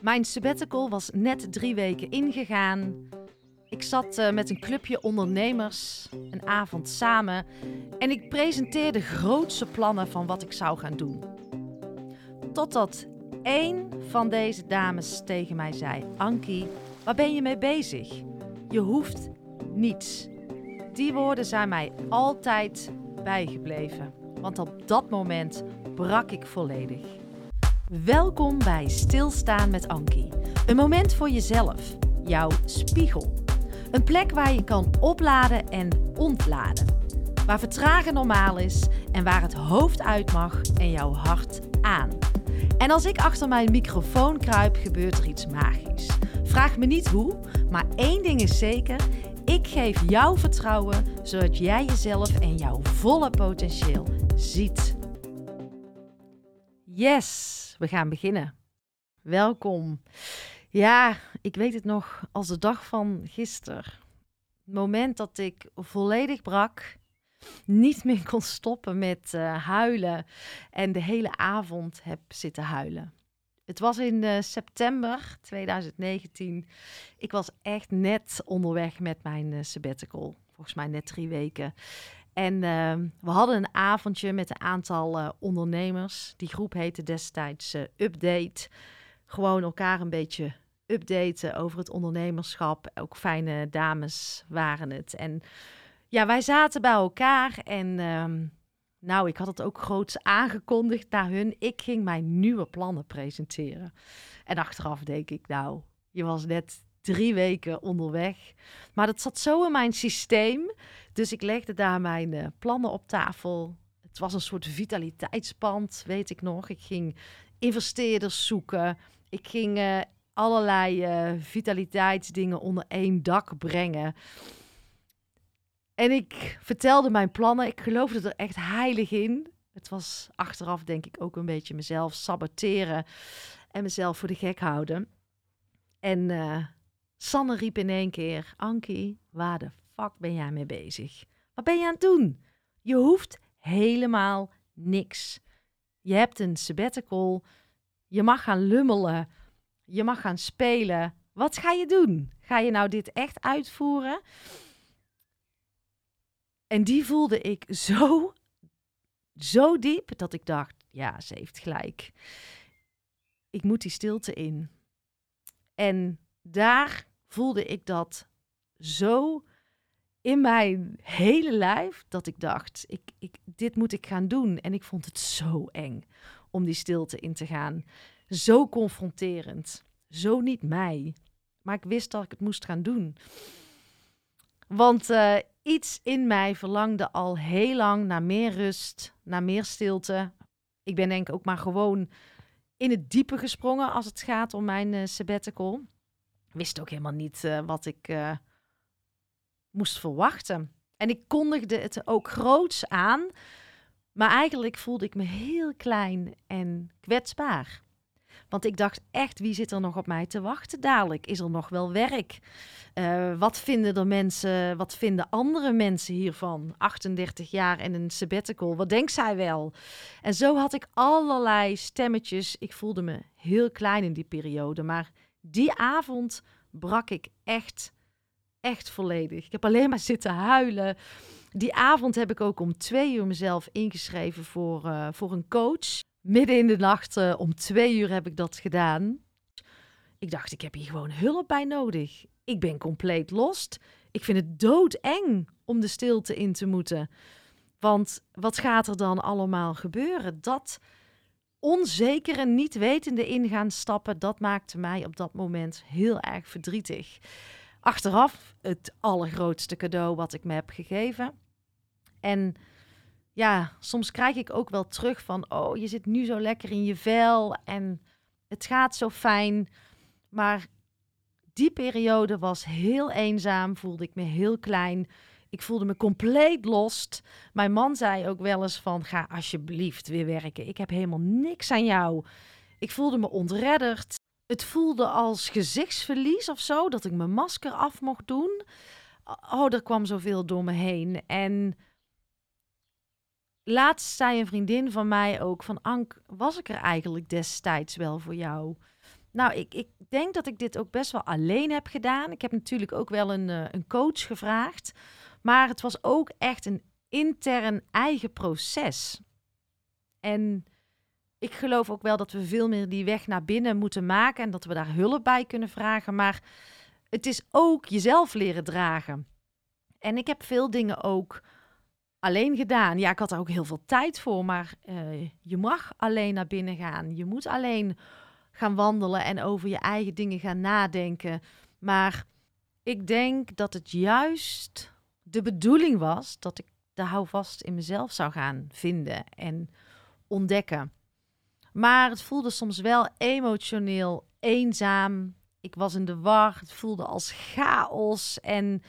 Mijn sabbatical was net drie weken ingegaan. Ik zat uh, met een clubje ondernemers een avond samen en ik presenteerde grootse plannen van wat ik zou gaan doen. Totdat één van deze dames tegen mij zei: Ankie, waar ben je mee bezig? Je hoeft niets. Die woorden zijn mij altijd bijgebleven, want op dat moment brak ik volledig. Welkom bij Stilstaan met Ankie. Een moment voor jezelf, jouw spiegel. Een plek waar je kan opladen en ontladen. Waar vertragen normaal is en waar het hoofd uit mag en jouw hart aan. En als ik achter mijn microfoon kruip, gebeurt er iets magisch. Vraag me niet hoe, maar één ding is zeker: ik geef jou vertrouwen zodat jij jezelf en jouw volle potentieel ziet. Yes, we gaan beginnen. Welkom. Ja, ik weet het nog als de dag van gisteren. Het moment dat ik volledig brak, niet meer kon stoppen met uh, huilen en de hele avond heb zitten huilen. Het was in uh, september 2019. Ik was echt net onderweg met mijn uh, sabbatical. Volgens mij net drie weken. En uh, we hadden een avondje met een aantal uh, ondernemers. Die groep heette destijds uh, Update. Gewoon elkaar een beetje updaten over het ondernemerschap. Ook fijne dames waren het. En ja, wij zaten bij elkaar en um, nou, ik had het ook groots aangekondigd naar hun. Ik ging mijn nieuwe plannen presenteren. En achteraf denk ik, nou, je was net drie weken onderweg. Maar dat zat zo in mijn systeem. Dus ik legde daar mijn uh, plannen op tafel. Het was een soort vitaliteitspand, weet ik nog. Ik ging investeerders zoeken. Ik ging uh, allerlei uh, vitaliteitsdingen onder één dak brengen. En ik vertelde mijn plannen. Ik geloofde er echt heilig in. Het was achteraf denk ik ook een beetje mezelf saboteren en mezelf voor de gek houden. En Sanne riep in één keer: Ankie, waar de fuck ben jij mee bezig? Wat ben je aan het doen? Je hoeft helemaal niks. Je hebt een sabbatical. Je mag gaan lummelen. Je mag gaan spelen. Wat ga je doen? Ga je nou dit echt uitvoeren? En die voelde ik zo, zo diep dat ik dacht: ja, ze heeft gelijk. Ik moet die stilte in. En daar voelde ik dat zo in mijn hele lijf dat ik dacht: ik, ik, dit moet ik gaan doen. En ik vond het zo eng om die stilte in te gaan. Zo confronterend. Zo niet mij. Maar ik wist dat ik het moest gaan doen. Want uh, iets in mij verlangde al heel lang naar meer rust, naar meer stilte. Ik ben denk ik ook maar gewoon in het diepe gesprongen als het gaat om mijn uh, sabbatical. Wist ook helemaal niet uh, wat ik uh, moest verwachten. En ik kondigde het ook groots aan. Maar eigenlijk voelde ik me heel klein en kwetsbaar. Want ik dacht echt, wie zit er nog op mij te wachten dadelijk? Is er nog wel werk? Uh, wat vinden er mensen, wat vinden andere mensen hiervan? 38 jaar en een sabbatical, wat denkt zij wel? En zo had ik allerlei stemmetjes. Ik voelde me heel klein in die periode. Maar die avond brak ik echt, echt volledig. Ik heb alleen maar zitten huilen. Die avond heb ik ook om twee uur mezelf ingeschreven voor, uh, voor een coach. Midden in de nacht, uh, om twee uur heb ik dat gedaan. Ik dacht, ik heb hier gewoon hulp bij nodig. Ik ben compleet lost. Ik vind het doodeng om de stilte in te moeten. Want wat gaat er dan allemaal gebeuren? Dat onzekere, niet wetende ingaan stappen, dat maakte mij op dat moment heel erg verdrietig. Achteraf het allergrootste cadeau wat ik me heb gegeven. En ja, soms krijg ik ook wel terug van, oh, je zit nu zo lekker in je vel en het gaat zo fijn. Maar die periode was heel eenzaam, voelde ik me heel klein. Ik voelde me compleet lost. Mijn man zei ook wel eens van, ga alsjeblieft weer werken. Ik heb helemaal niks aan jou. Ik voelde me ontredderd. Het voelde als gezichtsverlies of zo, dat ik mijn masker af mocht doen. Oh, er kwam zoveel door me heen. En laatst zei een vriendin van mij ook van... Ank, was ik er eigenlijk destijds wel voor jou? Nou, ik, ik denk dat ik dit ook best wel alleen heb gedaan. Ik heb natuurlijk ook wel een, uh, een coach gevraagd. Maar het was ook echt een intern eigen proces. En ik geloof ook wel dat we veel meer die weg naar binnen moeten maken en dat we daar hulp bij kunnen vragen. Maar het is ook jezelf leren dragen. En ik heb veel dingen ook alleen gedaan. Ja, ik had er ook heel veel tijd voor, maar uh, je mag alleen naar binnen gaan. Je moet alleen gaan wandelen en over je eigen dingen gaan nadenken. Maar ik denk dat het juist de bedoeling was dat ik de houvast in mezelf zou gaan vinden en ontdekken. Maar het voelde soms wel emotioneel eenzaam. Ik was in de war. Het voelde als chaos. En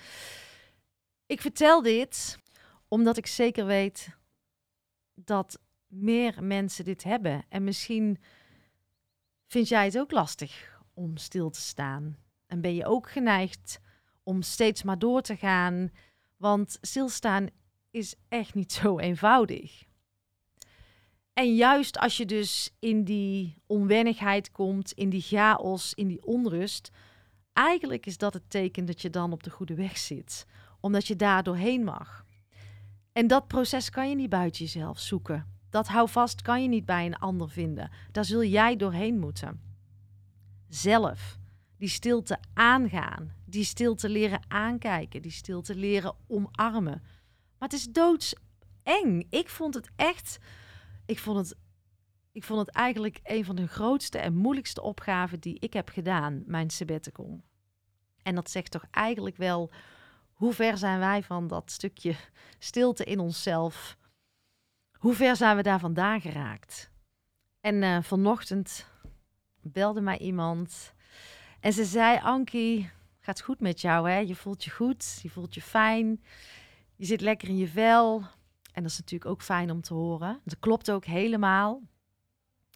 ik vertel dit omdat ik zeker weet dat meer mensen dit hebben. En misschien vind jij het ook lastig om stil te staan. En ben je ook geneigd om steeds maar door te gaan. Want stilstaan is echt niet zo eenvoudig. En juist als je dus in die onwennigheid komt, in die chaos, in die onrust, eigenlijk is dat het teken dat je dan op de goede weg zit, omdat je daar doorheen mag. En dat proces kan je niet buiten jezelf zoeken. Dat houvast kan je niet bij een ander vinden. Daar zul jij doorheen moeten. Zelf die stilte aangaan, die stilte leren aankijken, die stilte leren omarmen. Maar het is doodseng. Ik vond het echt ik vond het, ik vond het eigenlijk een van de grootste en moeilijkste opgaven die ik heb gedaan, mijn sabbatical. En dat zegt toch eigenlijk wel hoe ver zijn wij van dat stukje stilte in onszelf? Hoe ver zijn we daar vandaan geraakt? En uh, vanochtend belde mij iemand en ze zei: Ankie, gaat goed met jou, hè? Je voelt je goed, je voelt je fijn, je zit lekker in je vel. En dat is natuurlijk ook fijn om te horen. Dat klopt ook helemaal.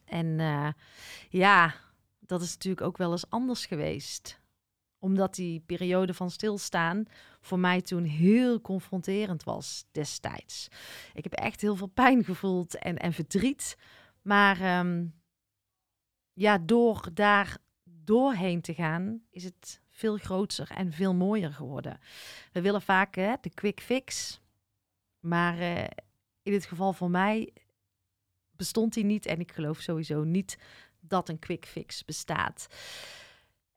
En uh, ja, dat is natuurlijk ook wel eens anders geweest. Omdat die periode van stilstaan voor mij toen heel confronterend was destijds. Ik heb echt heel veel pijn gevoeld en, en verdriet. Maar um, ja, door daar doorheen te gaan, is het veel groter en veel mooier geworden. We willen vaak hè, de quick fix. Maar uh, in dit geval voor mij bestond die niet. En ik geloof sowieso niet dat een quick fix bestaat.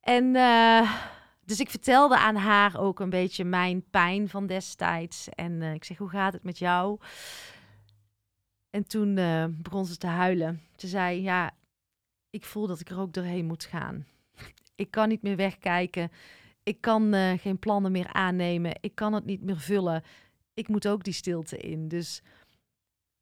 En uh, dus ik vertelde aan haar ook een beetje mijn pijn van destijds. En uh, ik zeg, hoe gaat het met jou? En toen begon ze te huilen. Ze zei, ja, ik voel dat ik er ook doorheen moet gaan. Ik kan niet meer wegkijken. Ik kan uh, geen plannen meer aannemen. Ik kan het niet meer vullen ik moet ook die stilte in. Dus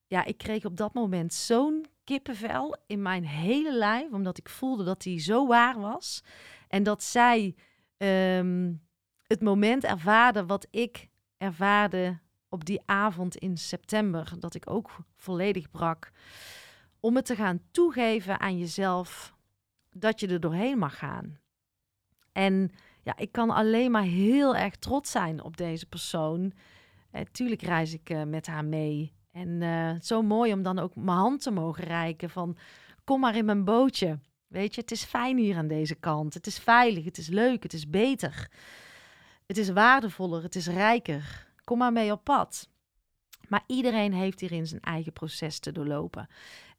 ja, ik kreeg op dat moment zo'n kippenvel in mijn hele lijf, omdat ik voelde dat die zo waar was. En dat zij um, het moment ervaarde wat ik ervaarde op die avond in september, dat ik ook volledig brak. Om het te gaan toegeven aan jezelf dat je er doorheen mag gaan. En ja, ik kan alleen maar heel erg trots zijn op deze persoon uh, tuurlijk reis ik uh, met haar mee. En uh, zo mooi om dan ook mijn hand te mogen reiken van kom maar in mijn bootje. Weet je, het is fijn hier aan deze kant. Het is veilig, het is leuk, het is beter. Het is waardevoller, het is rijker. Kom maar mee op pad. Maar iedereen heeft hierin zijn eigen proces te doorlopen.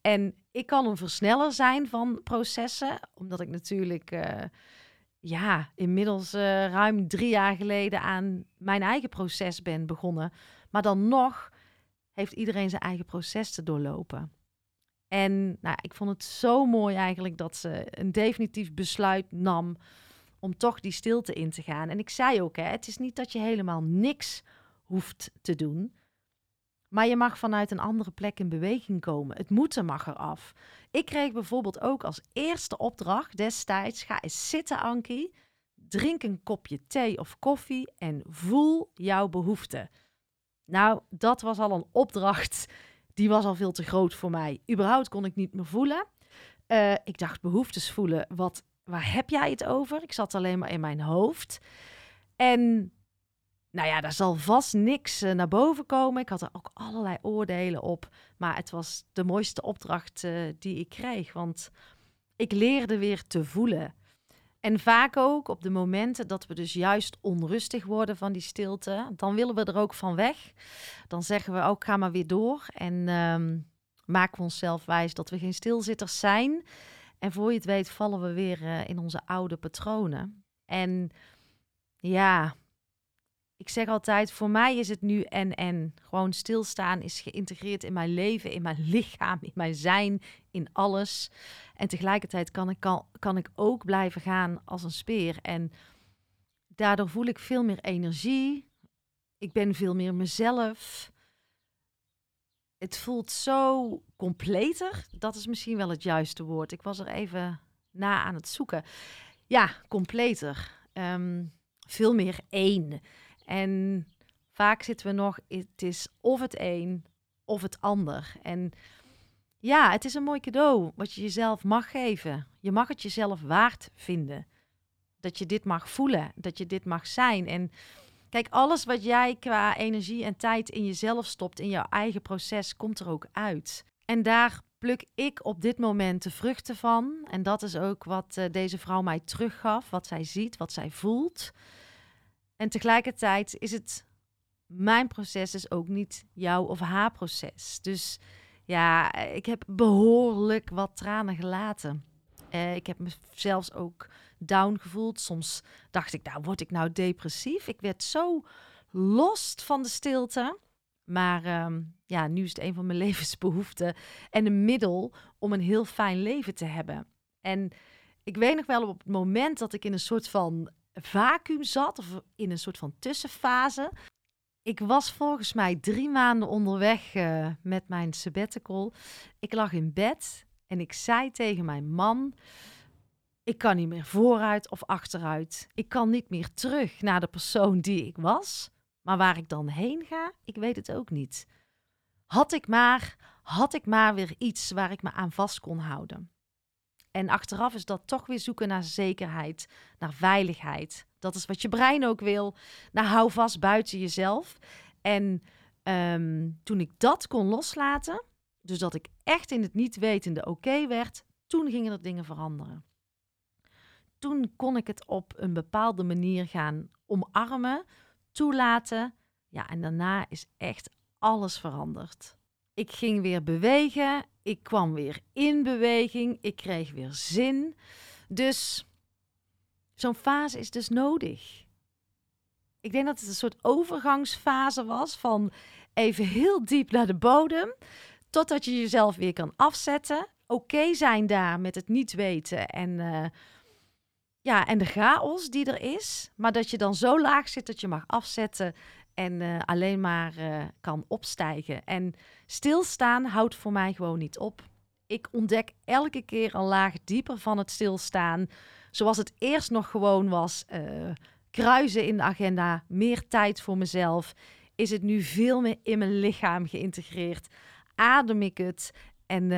En ik kan een versneller zijn van processen, omdat ik natuurlijk ja, inmiddels uh, ruim drie jaar geleden aan mijn eigen proces ben begonnen. Maar dan nog heeft iedereen zijn eigen proces te doorlopen. En nou, ik vond het zo mooi eigenlijk dat ze een definitief besluit nam om toch die stilte in te gaan. En ik zei ook, hè, het is niet dat je helemaal niks hoeft te doen. Maar je mag vanuit een andere plek in beweging komen. Het moeten mag eraf. Ik kreeg bijvoorbeeld ook als eerste opdracht destijds: ga eens zitten, Ankie. Drink een kopje thee of koffie en voel jouw behoeften. Nou, dat was al een opdracht. Die was al veel te groot voor mij. Überhaupt kon ik niet meer voelen. Uh, ik dacht, behoeftes voelen. Wat, waar heb jij het over? Ik zat alleen maar in mijn hoofd. En nou ja, daar zal vast niks uh, naar boven komen. Ik had er ook allerlei oordelen op. Maar het was de mooiste opdracht uh, die ik kreeg. Want ik leerde weer te voelen. En vaak ook op de momenten dat we dus juist onrustig worden van die stilte, dan willen we er ook van weg. Dan zeggen we ook, ga maar weer door. En ehm, maken we onszelf wijs dat we geen stilzitters zijn. En voor je het weet vallen we weer eh, in onze oude patronen. En ja, ik zeg altijd, voor mij is het nu en en. Gewoon stilstaan is geïntegreerd in mijn leven, in mijn lichaam, in mijn zijn, in alles. En tegelijkertijd kan ik, kan, kan ik ook blijven gaan als een speer. En daardoor voel ik veel meer energie. Ik ben veel meer mezelf. Het voelt zo completer. Dat is misschien wel het juiste woord. Ik was er even na aan het zoeken. Ja, completer. Ehm, veel meer één. En vaak zitten we nog, het is of het een of het ander. En ja, het is een mooi cadeau wat je jezelf mag geven. Je mag het jezelf waard vinden. Dat je dit mag voelen, dat je dit mag zijn. En kijk, alles wat jij qua energie en tijd in jezelf stopt, in jouw eigen proces, komt er ook uit. En daar pluk ik op dit moment de vruchten van. En dat is ook wat uh, deze vrouw mij teruggaf, wat zij ziet, wat zij voelt. En tegelijkertijd is het mijn proces dus ook niet jouw of haar proces. Dus ja, ik heb behoorlijk wat tranen gelaten. Uh, ik heb me zelfs ook down gevoeld. Soms dacht ik, nou, word ik nou depressief? Ik werd zo lost van de stilte. Maar uh, ja, nu is het een van mijn levensbehoeften en een middel om een heel fijn leven te hebben. En ik weet nog wel op het moment dat ik in een soort van vacuüm zat, of in een soort van tussenfase. Ik was volgens mij drie maanden onderweg uh, met mijn sabbatical. Ik lag in bed en ik zei tegen mijn man: Ik kan niet meer vooruit of achteruit. Ik kan niet meer terug naar de persoon die ik was. Maar waar ik dan heen ga, ik weet het ook niet. Had ik maar, had ik maar weer iets waar ik me aan vast kon houden. En achteraf is dat toch weer zoeken naar zekerheid, naar veiligheid. Dat is wat je brein ook wil. Nou, hou vast buiten jezelf. En ehm, toen ik dat kon loslaten, dus dat ik echt in het niet wetende oké werd, toen gingen er dingen veranderen. Toen kon ik het op een bepaalde manier gaan omarmen, toelaten. Ja, en daarna is echt alles veranderd. Ik ging weer bewegen. Ik kwam weer in beweging. Ik kreeg weer zin. Dus zo'n fase is dus nodig. Ik denk dat het een soort overgangsfase was van even heel diep naar de bodem, totdat je jezelf weer kan afzetten. Oké zijn daar met het niet weten en, uh, ja, en de chaos die er is. Maar dat je dan zo laag zit dat je mag afzetten en uh, alleen maar uh, kan opstijgen. En stilstaan houdt voor mij gewoon niet op. Ik ontdek elke keer een laag dieper van het stilstaan. Zoals het eerst nog gewoon was, uh, kruisen in de agenda, meer tijd voor mezelf. Is het nu veel meer in mijn lichaam geïntegreerd? Adem ik het? En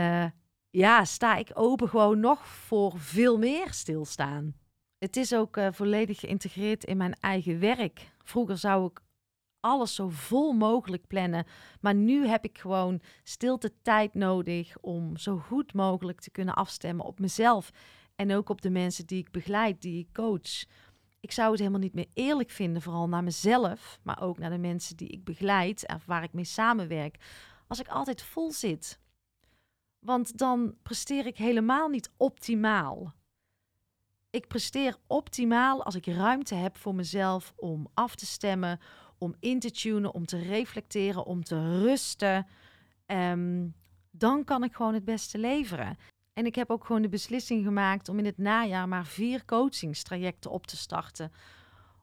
ja, sta ik open gewoon nog voor veel meer stilstaan. Het is ook volledig geïntegreerd in mijn eigen werk. Vroeger zou ik alles zo vol mogelijk plannen. Maar nu heb ik gewoon stilte tijd nodig om zo goed mogelijk te kunnen afstemmen op mezelf. En ook op de mensen die ik begeleid, die ik coach. Ik zou het helemaal niet meer eerlijk vinden, vooral naar mezelf, maar ook naar de mensen die ik begeleid en waar ik mee samenwerk. Als ik altijd vol zit. Want dan presteer ik helemaal niet optimaal. Ik presteer optimaal als ik ruimte heb voor mezelf om af te stemmen, om in te tunen, om te reflecteren, om te rusten. Um, dan kan ik gewoon het beste leveren. En ik heb ook gewoon de beslissing gemaakt om in het najaar maar vier coachingstrajecten op te starten.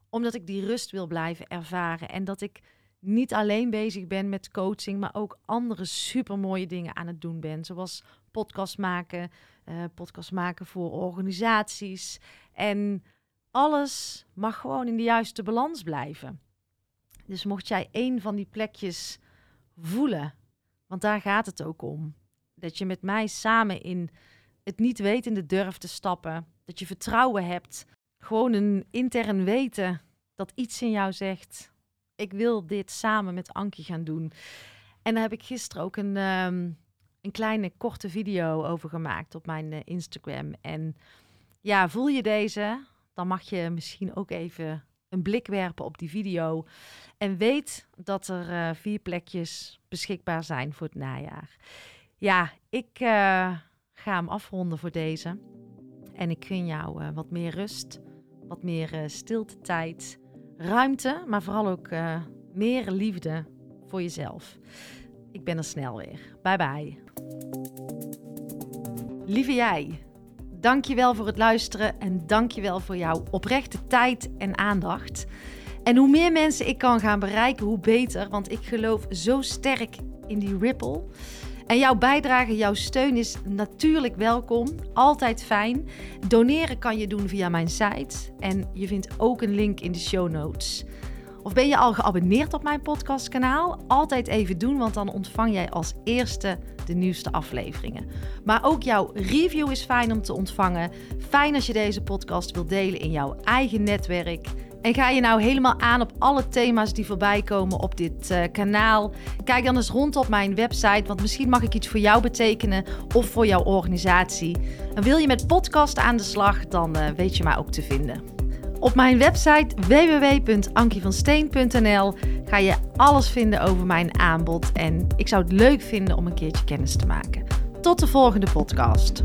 Omdat ik die rust wil blijven ervaren. En dat ik niet alleen bezig ben met coaching, maar ook andere supermooie dingen aan het doen ben. Zoals podcast maken, uh, podcast maken voor organisaties. En alles mag gewoon in de juiste balans blijven. Dus mocht jij een van die plekjes voelen, want daar gaat het ook om. Dat je met mij samen in het niet wetende durft te stappen. Dat je vertrouwen hebt. Gewoon een intern weten dat iets in jou zegt: Ik wil dit samen met Ankie gaan doen. En daar heb ik gisteren ook een, um, een kleine korte video over gemaakt op mijn eh, Instagram. En ja, voel je deze? Dan mag je misschien ook even een blik werpen op die video. En weet dat er uh, vier plekjes beschikbaar zijn voor het najaar. Ja, ik uh, ga hem afronden voor deze. En ik gun jou uh, wat meer rust, wat meer stilte tijd, ruimte, maar vooral ook meer liefde voor jezelf. Ik ben er snel weer. Bye bye. Lieve jij, dankjewel voor het luisteren en dankjewel voor jouw oprechte tijd en aandacht. En hoe meer mensen ik kan gaan bereiken, hoe beter, want ik geloof zo sterk in die ripple. En jouw bijdrage, jouw steun is natuurlijk welkom. Altijd fijn. Doneren kan je doen via mijn site. En je vindt ook een link in de show notes. Of ben je al geabonneerd op mijn podcastkanaal? Altijd even doen, want dan ontvang jij als eerste de nieuwste afleveringen. Maar ook jouw review is fijn om te ontvangen. Fijn als je deze podcast wilt delen in jouw eigen netwerk. En ga je nou helemaal aan op alle thema's die voorbij komen op dit uh, kanaal? Kijk dan eens rond op mijn website, want misschien mag ik iets voor jou betekenen of voor jouw organisatie. En wil je met podcast aan de slag, dan uh, weet je mij ook te vinden. Op mijn website www.ankievansteen.nl ga je alles vinden over mijn aanbod. En ik zou het leuk vinden om een keertje kennis te maken. Tot de volgende podcast.